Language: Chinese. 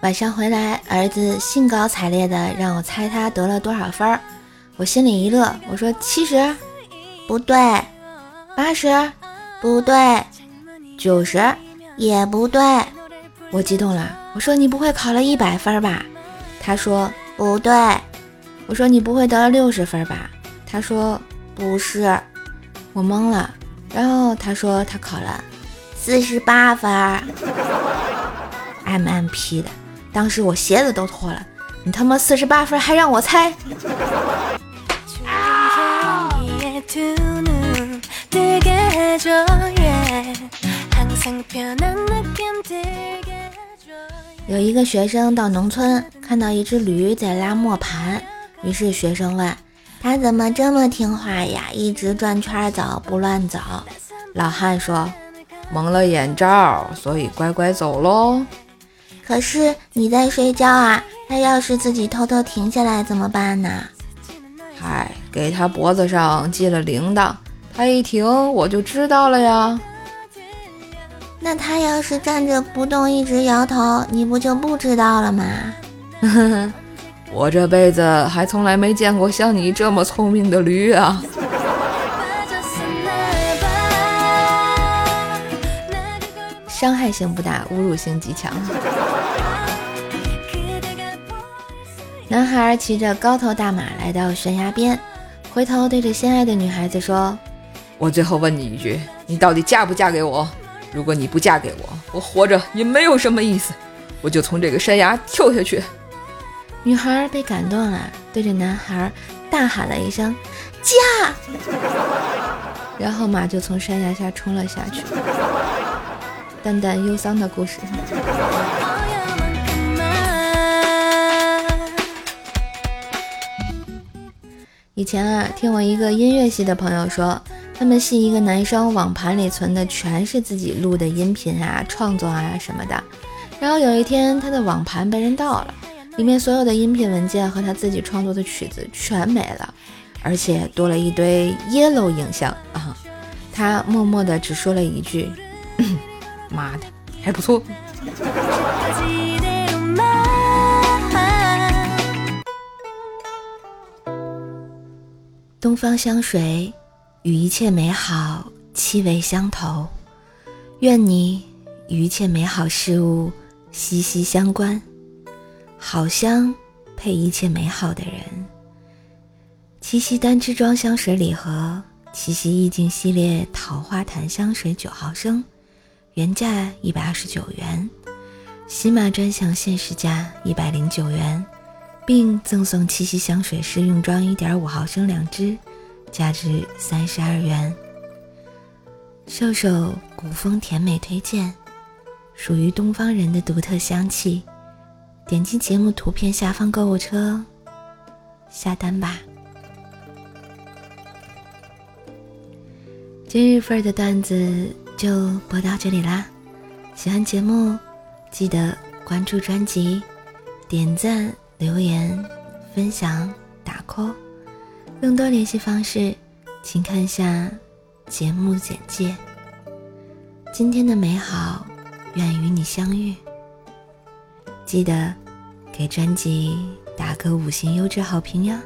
晚上回来，儿子兴高采烈的让我猜他得了多少分儿，我心里一乐，我说七十，不对，八十，不对，九十，也不对，我激动了，我说你不会考了一百分吧？他说不对，我说你不会得了六十分吧？他说不是，我懵了，然后他说他考了四十八分，M M P 的。当时我鞋子都脱了，你他妈四十八分还让我猜？有一个学生到农村，看到一只驴在拉磨盘，于是学生问他怎么这么听话呀，一直转圈走不乱走。老汉说蒙了眼罩，所以乖乖走喽。可是你在睡觉啊，他要是自己偷偷停下来怎么办呢？嗨，给他脖子上系了铃铛，他一停我就知道了呀。那他要是站着不动，一直摇头，你不就不知道了吗？我这辈子还从来没见过像你这么聪明的驴啊！伤害性不大，侮辱性极强。男孩骑着高头大马来到悬崖边，回头对着心爱的女孩子说：“我最后问你一句，你到底嫁不嫁给我？如果你不嫁给我，我活着也没有什么意思，我就从这个山崖跳下去。”女孩被感动了，对着男孩大喊了一声：“嫁！”然后马就从山崖下冲了下去。淡淡忧伤的故事。以前啊，听我一个音乐系的朋友说，他们系一个男生网盘里存的全是自己录的音频啊、创作啊什么的。然后有一天，他的网盘被人盗了，里面所有的音频文件和他自己创作的曲子全没了，而且多了一堆 yellow 影像啊。他默默的只说了一句：“妈的，还不错。”东方香水，与一切美好气味相投。愿你与一切美好事物息息相关。好香配一切美好的人。七夕单支装香水礼盒，七夕意境系列桃花檀香水九毫升，原价一百二十九元，喜马专享限时价一百零九元。并赠送七夕香水试用装一点五毫升两支，价值三十二元。瘦瘦古风甜美推荐，属于东方人的独特香气。点击节目图片下方购物车下单吧。今日份的段子就播到这里啦，喜欢节目记得关注专辑，点赞。留言、分享、打 call，更多联系方式，请看下节目简介。今天的美好，愿与你相遇。记得给专辑打个五星优质好评呀！